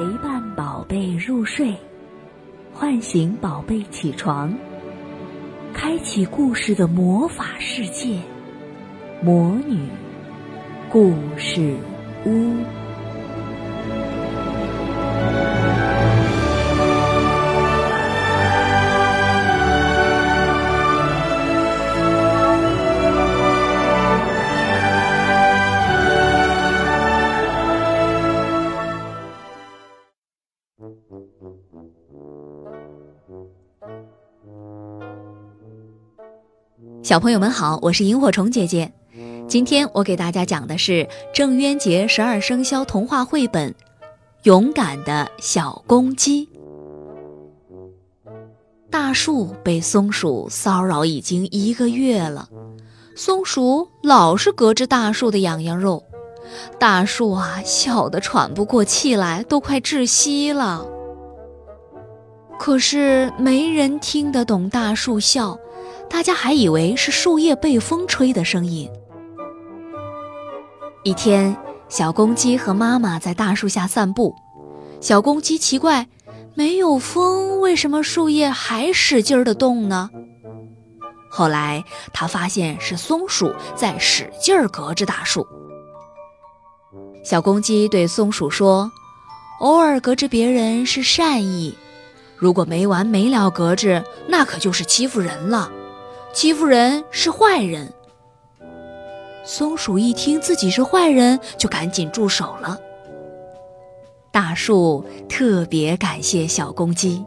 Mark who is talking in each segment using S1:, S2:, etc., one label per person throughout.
S1: 陪伴宝贝入睡，唤醒宝贝起床，开启故事的魔法世界——魔女故事屋。
S2: 小朋友们好，我是萤火虫姐姐。今天我给大家讲的是郑渊洁十二生肖童话绘本《勇敢的小公鸡》。大树被松鼠骚扰已经一个月了，松鼠老是隔着大树的痒痒肉，大树啊笑得喘不过气来，都快窒息了。可是没人听得懂大树笑。大家还以为是树叶被风吹的声音。一天，小公鸡和妈妈在大树下散步。小公鸡奇怪，没有风，为什么树叶还使劲儿的动呢？后来，他发现是松鼠在使劲儿隔着大树。小公鸡对松鼠说：“偶尔隔着别人是善意，如果没完没了隔着，那可就是欺负人了。”欺负人是坏人。松鼠一听自己是坏人，就赶紧住手了。大树特别感谢小公鸡。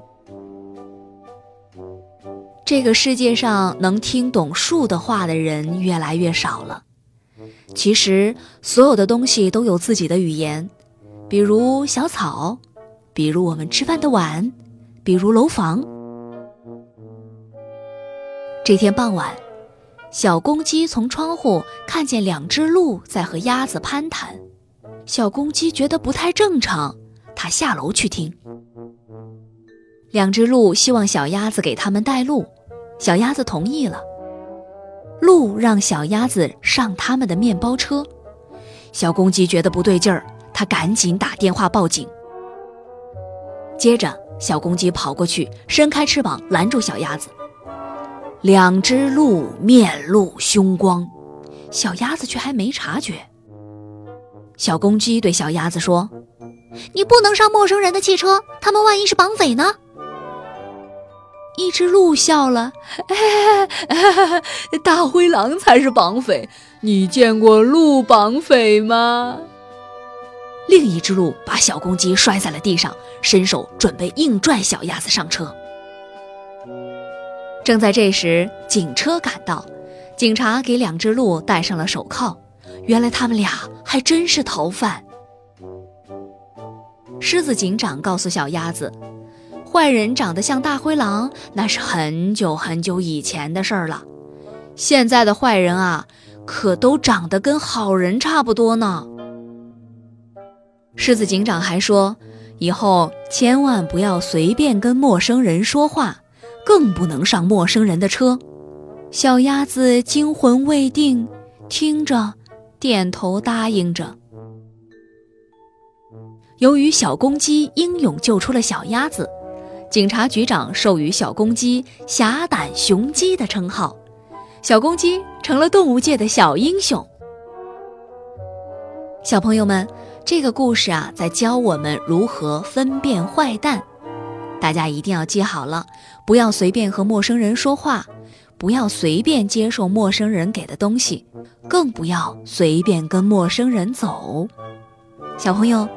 S2: 这个世界上能听懂树的话的人越来越少了。其实，所有的东西都有自己的语言，比如小草，比如我们吃饭的碗，比如楼房。这天傍晚，小公鸡从窗户看见两只鹿在和鸭子攀谈。小公鸡觉得不太正常，它下楼去听。两只鹿希望小鸭子给他们带路，小鸭子同意了。鹿让小鸭子上他们的面包车。小公鸡觉得不对劲儿，它赶紧打电话报警。接着，小公鸡跑过去，伸开翅膀拦住小鸭子。两只鹿面露凶光，小鸭子却还没察觉。小公鸡对小鸭子说：“你不能上陌生人的汽车，他们万一是绑匪呢？”一只鹿笑了：“ 大灰狼才是绑匪，你见过鹿绑匪吗？”另一只鹿把小公鸡摔在了地上，伸手准备硬拽小鸭子上车。正在这时，警车赶到，警察给两只鹿戴上了手铐。原来他们俩还真是逃犯。狮子警长告诉小鸭子：“坏人长得像大灰狼，那是很久很久以前的事儿了。现在的坏人啊，可都长得跟好人差不多呢。”狮子警长还说：“以后千万不要随便跟陌生人说话。”更不能上陌生人的车。小鸭子惊魂未定，听着，点头答应着。由于小公鸡英勇救出了小鸭子，警察局长授予小公鸡“侠胆雄鸡”的称号，小公鸡成了动物界的小英雄。小朋友们，这个故事啊，在教我们如何分辨坏蛋。大家一定要记好了，不要随便和陌生人说话，不要随便接受陌生人给的东西，更不要随便跟陌生人走。小朋友，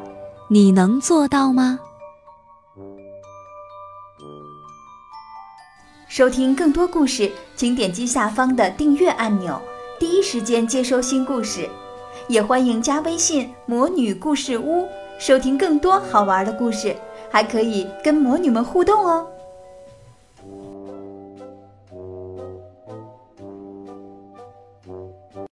S2: 你能做到吗？
S3: 收听更多故事，请点击下方的订阅按钮，第一时间接收新故事。也欢迎加微信“魔女故事屋”，收听更多好玩的故事。还可以跟魔女们互动哦。